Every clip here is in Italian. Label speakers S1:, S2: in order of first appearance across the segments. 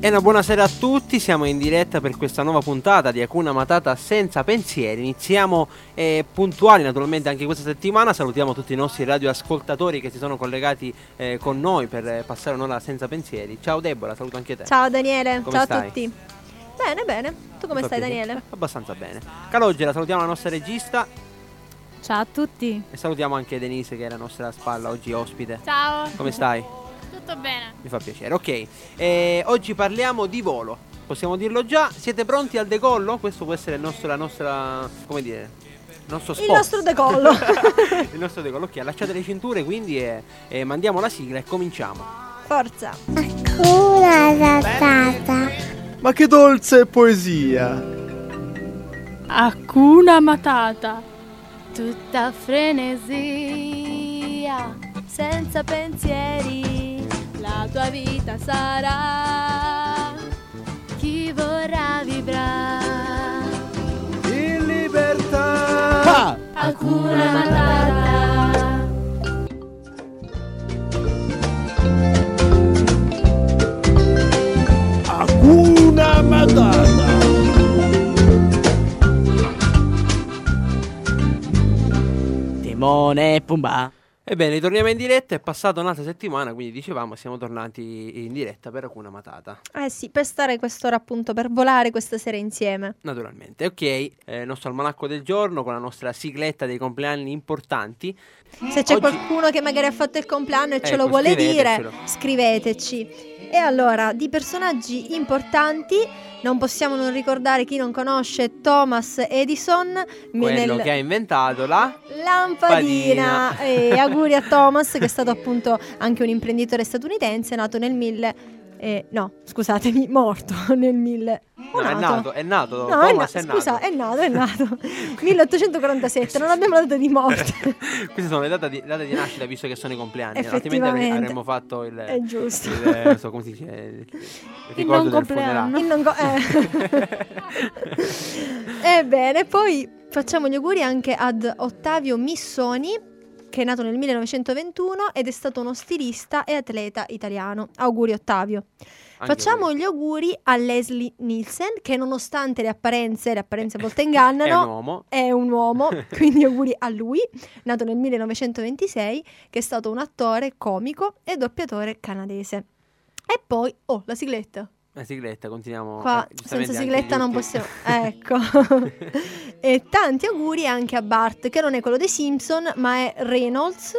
S1: E una buonasera a tutti, siamo in diretta per questa nuova puntata di Acuna Matata senza pensieri. Iniziamo eh, puntuali naturalmente anche questa settimana, salutiamo tutti i nostri radioascoltatori che si sono collegati eh, con noi per eh, passare un'ora senza pensieri. Ciao Deborah, saluto anche te.
S2: Ciao Daniele,
S1: Come
S2: ciao
S1: stai?
S2: a tutti. Bene, bene. Tu come stai
S1: piacere.
S2: Daniele?
S1: Abbastanza bene. Calogera, salutiamo la nostra regista
S3: Ciao a tutti.
S1: e salutiamo anche Denise che è la nostra spalla oggi ospite.
S3: Ciao.
S1: Come stai?
S3: Tutto bene.
S1: Mi fa piacere, ok. Eh, oggi parliamo di volo. Possiamo dirlo già? Siete pronti al decollo? Questo può essere il nostro, la nostra. come dire? Il nostro spot.
S2: Il nostro decollo.
S1: il nostro decollo. Ok, allacciate le cinture quindi e, e mandiamo la sigla e cominciamo.
S2: Forza.
S4: Una ratata.
S5: Ma che dolce poesia!
S3: Hakuna Matata. Tutta frenesia, senza pensieri, la tua vita sarà. Chi vorrà vibrare.
S5: In libertà!
S3: Hakuna Matata.
S5: Hakuna Matata!
S6: Timone e Pumba.
S1: Ebbene, ritorniamo in diretta. È passata un'altra settimana, quindi dicevamo, siamo tornati in diretta per alcuna matata.
S2: Eh sì, per stare quest'ora appunto, per volare questa sera insieme.
S1: Naturalmente. Ok, eh, il nostro almanacco del giorno con la nostra sigletta dei compleanni importanti.
S2: Se c'è
S1: Oggi-
S2: qualcuno che magari ha fatto il compleanno e ce
S1: Ecco,
S2: lo vuole dire, scriveteci. E allora, di personaggi importanti, non possiamo non ricordare chi non conosce Thomas Edison,
S1: Quello
S2: nel-
S1: che ha inventato la.
S2: lampadina.
S1: Padina.
S2: E auguri a Thomas, che è stato appunto anche un imprenditore statunitense, nato nel 1000. Eh, no, scusatemi, morto nel 1000.
S1: No, è nato, è nato.
S2: No, è,
S1: Thomas
S2: na-
S1: è nato.
S2: scusa, è nato, è nato. 1847, non abbiamo la data di morte.
S1: Queste sono le date di, date di nascita, visto che sono i compleanni. Altrimenti avremmo fatto il.
S2: È giusto.
S1: il- eh, non so come si dice. Il, il ricordo
S3: non compleanno.
S2: Il non go- eh. Ebbene, poi facciamo gli auguri anche ad Ottavio Missoni, che è nato nel 1921 ed è stato uno stilista e atleta italiano. Auguri Ottavio.
S1: Anche
S2: Facciamo
S1: voi.
S2: gli auguri a Leslie Nielsen, che nonostante le apparenze, le apparenze a volte
S1: È un
S2: ingannano,
S1: uomo.
S2: è un uomo, quindi auguri a lui, nato nel 1926, che è stato un attore, comico e doppiatore canadese. E poi, oh, la sigletta.
S1: La sigletta, continuiamo.
S2: Qua
S1: eh,
S2: senza sigletta non possiamo. Ecco. e tanti auguri anche a Bart, che non è quello dei Simpson, ma è Reynolds,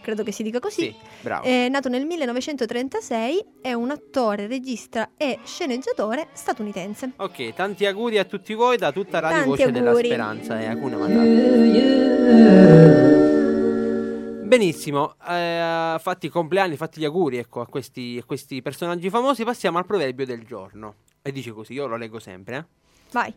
S2: credo che si dica così.
S1: Sì, bravo.
S2: È nato nel 1936, è un attore, regista e sceneggiatore statunitense.
S1: Ok, tanti auguri a tutti voi da tutta Radio
S2: Tanti
S1: Voce della
S2: auguri.
S1: Speranza e Hakuna Matata. Benissimo, eh, fatti i compleanni, fatti gli auguri ecco, a, questi, a questi personaggi famosi, passiamo al proverbio del giorno. E dice così, io lo leggo sempre. eh.
S2: Vai.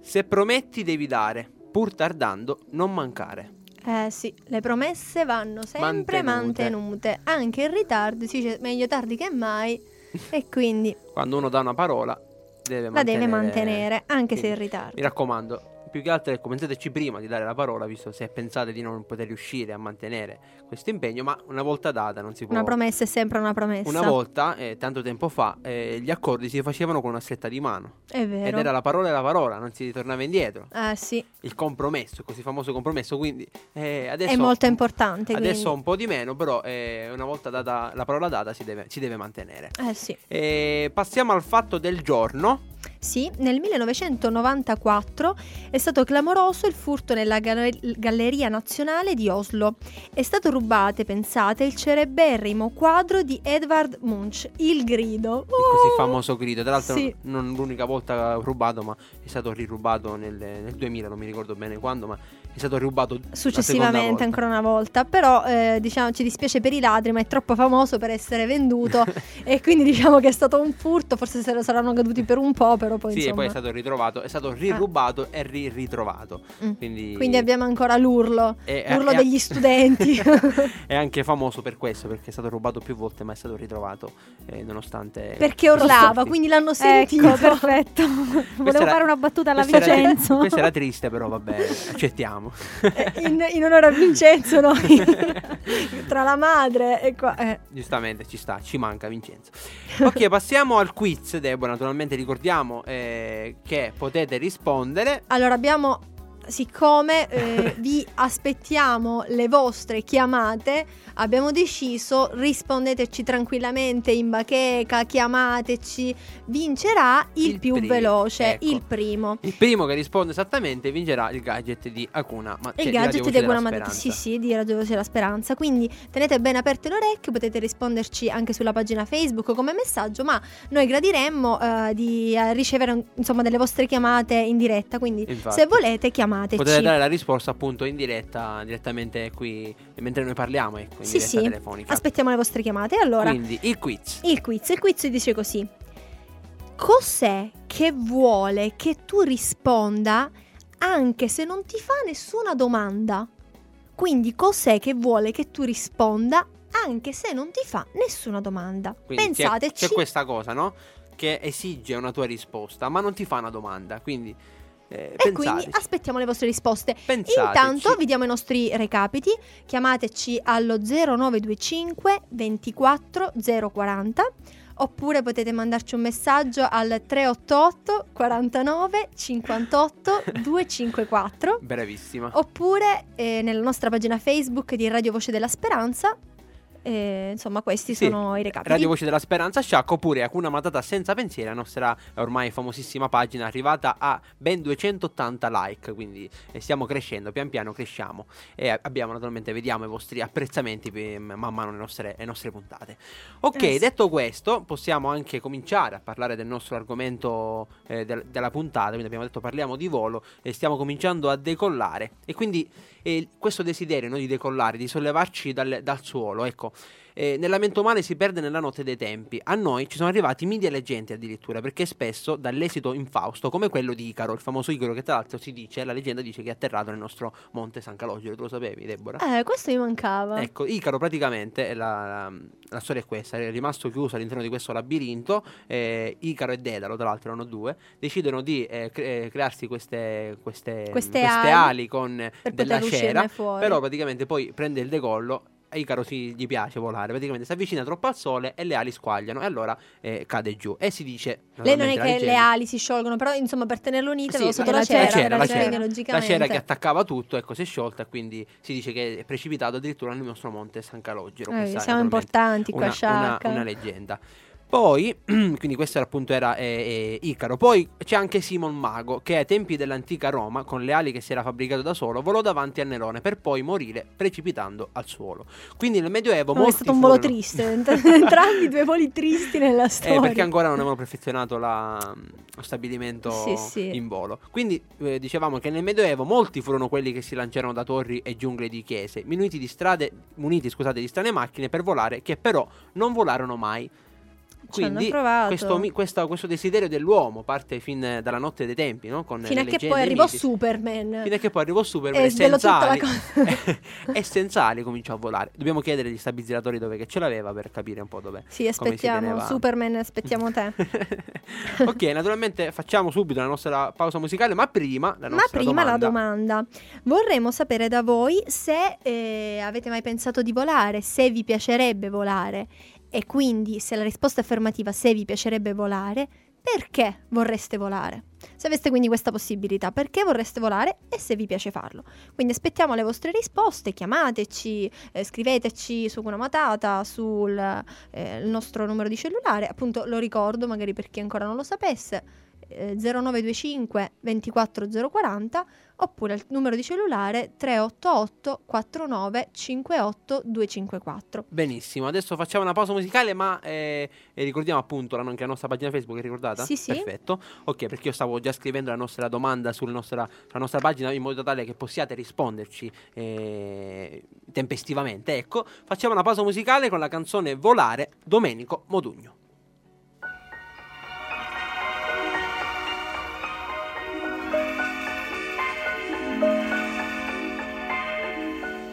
S1: Se prometti devi dare, pur tardando non mancare.
S2: Eh sì, le promesse vanno sempre
S1: Mantenute.
S2: mantenute. Anche in ritardo si dice meglio tardi che mai. e quindi
S1: Quando uno dà una parola, deve
S2: la
S1: mantenere.
S2: deve mantenere, anche se in
S1: Quindi,
S2: ritardo.
S1: Mi raccomando, più che altro pensateci prima di dare la parola, visto se pensate di non poter riuscire a mantenere questo impegno, ma una volta data non si può...
S2: Una promessa è sempre una promessa.
S1: Una volta, eh, tanto tempo fa, eh, gli accordi si facevano con una stretta di mano.
S2: È vero.
S1: Ed era la parola e la parola, non si ritornava indietro.
S2: Eh sì,
S1: Il compromesso, così famoso compromesso, quindi eh, adesso...
S2: è molto importante.
S1: Adesso
S2: quindi.
S1: un po' di meno, però eh, una volta data la parola data si deve, si deve mantenere.
S2: Eh sì.
S1: E passiamo al fatto del giorno.
S2: Sì, nel 1994 è stato clamoroso il furto nella galler- Galleria Nazionale di Oslo. È stato rubato, pensate, il cereberrimo quadro di Edvard Munch, Il grido.
S1: Il così
S2: Oh!
S1: famoso grido. Tra l'altro,
S2: Sì.
S1: non l'unica volta rubato, ma è stato rirubato nel, nel 2000, non mi ricordo bene quando, ma è stato rubato
S2: Successivamente ancora una volta, però eh, diciamo ci dispiace per i ladri, ma è troppo famoso per essere venduto e quindi diciamo che è stato un furto, forse se lo saranno caduti per un po', però poi
S1: Sì, e
S2: insomma.
S1: poi è stato ritrovato, è stato rirubato e ri- ritrovato.
S2: Mm.
S1: Quindi,
S2: Quindi abbiamo ancora l'urlo,
S1: E-
S2: l'urlo
S1: e-
S2: degli studenti.
S1: è anche famoso per questo, perché è stato rubato più volte, ma è stato ritrovato eh, nonostante...
S2: Perché urlava, quindi l'hanno sentito.
S3: Ecco, perfetto. Volevo
S1: era-
S3: fare una battuta alla
S1: questa era-
S3: Vincenzo.
S1: Questa era triste, però vabbè, accettiamo. Diciamo.
S2: Eh, in, in onore a Vincenzo, no? Tra la madre e qua. eh.
S1: Giustamente ci sta, ci manca Vincenzo. Ok, passiamo al quiz, Deborah. Naturalmente ricordiamo eh, che potete rispondere.
S2: Allora abbiamo, siccome eh, vi aspettiamo le vostre chiamate, abbiamo deciso rispondeteci tranquillamente in bacheca, chiamateci, vincerà il,
S1: Il
S2: più
S1: primo,
S2: veloce,
S1: ecco.
S2: il primo.
S1: Il primo che risponde esattamente vincerà il gadget di Akuna. Ma
S2: Il gadget di
S1: della
S2: Matata, sì sì, di Radio Voce della Speranza, quindi tenete bene aperte le orecchie, potete risponderci anche sulla pagina Facebook come messaggio, ma noi gradiremmo eh, di eh, ricevere insomma delle vostre chiamate in diretta, quindi
S1: Infatti.
S2: se volete chiamateci.
S1: Potete dare la risposta appunto in diretta, direttamente qui, mentre noi parliamo, ecco, in
S2: Sì,
S1: diretta
S2: sì.
S1: telefonica.
S2: Aspettiamo le vostre chiamate. Allora,
S1: Quindi il quiz.
S2: il quiz. Il quiz dice così. Cos'è che vuole che tu risponda anche se non ti fa nessuna domanda? Quindi cos'è che vuole che tu risponda anche se non ti fa nessuna domanda?
S1: Quindi c'è-
S2: Pensateci.
S1: C'è, questa cosa, no? Che esige una tua risposta, ma non ti fa una domanda. Quindi eh,
S2: e quindi aspettiamo le vostre risposte.
S1: Pensateci.
S2: Intanto vi diamo i nostri recapiti. Chiamateci allo 0925 24 040 oppure potete mandarci un messaggio al 388 49 58 254
S1: Bravissima.
S2: oppure eh, nella nostra pagina Facebook di Radio Voce della Speranza. Eh, insomma, questi
S1: Sì,
S2: sono i recapiti.
S1: Radio Voce della Speranza Sciacca oppure Hakuna Matata senza pensieri, la nostra ormai famosissima pagina arrivata a ben 280 like, quindi eh, stiamo crescendo, pian piano cresciamo e abbiamo naturalmente, vediamo i vostri apprezzamenti man mano nelle nostre, le nostre puntate. Ok,
S2: Eh sì.
S1: detto questo, possiamo anche cominciare a parlare del nostro argomento eh, del- della puntata, quindi abbiamo detto parliamo di volo e stiamo cominciando a decollare e quindi eh, questo desiderio no, di decollare, di sollevarci dal, dal suolo, ecco, eh, nella mente umana si perde nella notte dei tempi. A noi ci sono arrivati e leggende addirittura, perché spesso dall'esito infausto, come quello di Icaro, il famoso Icaro che tra l'altro si dice, la leggenda dice che è atterrato nel nostro monte San Calogero, tu lo sapevi Deborah?
S2: Eh, questo mi mancava.
S1: Ecco, Icaro praticamente, la, la- la storia è questa, è rimasto chiuso all'interno di questo labirinto, eh, Icaro e Dedalo, tra l'altro erano due, decidono di eh, cre- eh, crearsi queste, queste,
S2: Queste
S1: queste
S2: ali
S1: ali con della cera, però praticamente poi prende il decollo. A Icaro si, gli piace volare, praticamente si avvicina troppo al sole e le ali squagliano e allora eh, cade giù. E si dice...
S2: Lei non è che le ali si sciolgono, però insomma per tenerle unite
S1: sì,
S2: sotto
S1: la,
S2: la, cera,
S1: la cera,
S2: era
S1: la cera, la cera che attaccava tutto, ecco, si è sciolta e quindi si dice che è precipitato addirittura nel nostro monte San Calogero.
S2: Eh, siamo importanti qua,
S1: una, una,
S2: Sciacca.
S1: una leggenda. Poi, quindi questo era appunto era eh, eh, Icaro. Poi c'è anche Simon Mago, che ai tempi dell'antica Roma, con le ali che si era fabbricato da solo, volò davanti a Nerone per poi morire precipitando al suolo. Quindi nel Medioevo
S2: No, è stato un volo
S1: furono-
S2: triste, ent- entrambi due voli tristi nella storia.
S1: eh, perché ancora non avevano perfezionato la- lo stabilimento
S2: Sì, sì.
S1: in volo. Quindi eh, dicevamo che nel Medioevo molti furono quelli che si lanciarono da torri e giungle di chiese, muniti di strade, muniti, scusate, di strane macchine per volare, che però non volarono mai. Quindi questo, questa- questo desiderio dell'uomo parte fin dalla notte dei tempi, no? Con
S2: Fino a che poi arrivò
S1: miti.
S2: Superman.
S1: Fino a che poi arrivò Superman
S2: E
S1: senza
S2: la
S1: ali, e senza ali cominciò a volare. Dobbiamo chiedere agli stabilizzatori dove che ce l'aveva per capire un po' dove.
S2: Sì, aspettiamo. Superman, aspettiamo te.
S1: ok, naturalmente facciamo subito la nostra pausa musicale, ma prima la
S2: Ma
S1: nostra
S2: prima la
S1: domanda.
S2: domanda. Vorremmo sapere da voi se eh, avete mai pensato di volare, se vi piacerebbe volare e quindi se la risposta è affermativa, se vi piacerebbe volare, perché vorreste volare? Se aveste quindi questa possibilità, perché vorreste volare e se vi piace farlo? Quindi aspettiamo le vostre risposte, chiamateci, eh, scriveteci su una matata, sul eh, nostro numero di cellulare, appunto lo ricordo magari per chi ancora non lo sapesse, eh, 0925 24040 oppure il numero di cellulare 388 49 58 254.
S1: Benissimo, adesso facciamo una pausa musicale, ma eh, ricordiamo appunto la, anche la nostra pagina Facebook, è ricordata?
S2: Sì, sì.
S1: Perfetto. Ok, perché io stavo già scrivendo la nostra domanda sulla nostra, nostra pagina in modo tale che possiate risponderci eh, tempestivamente. Ecco, facciamo una pausa musicale con la canzone Volare Domenico Modugno.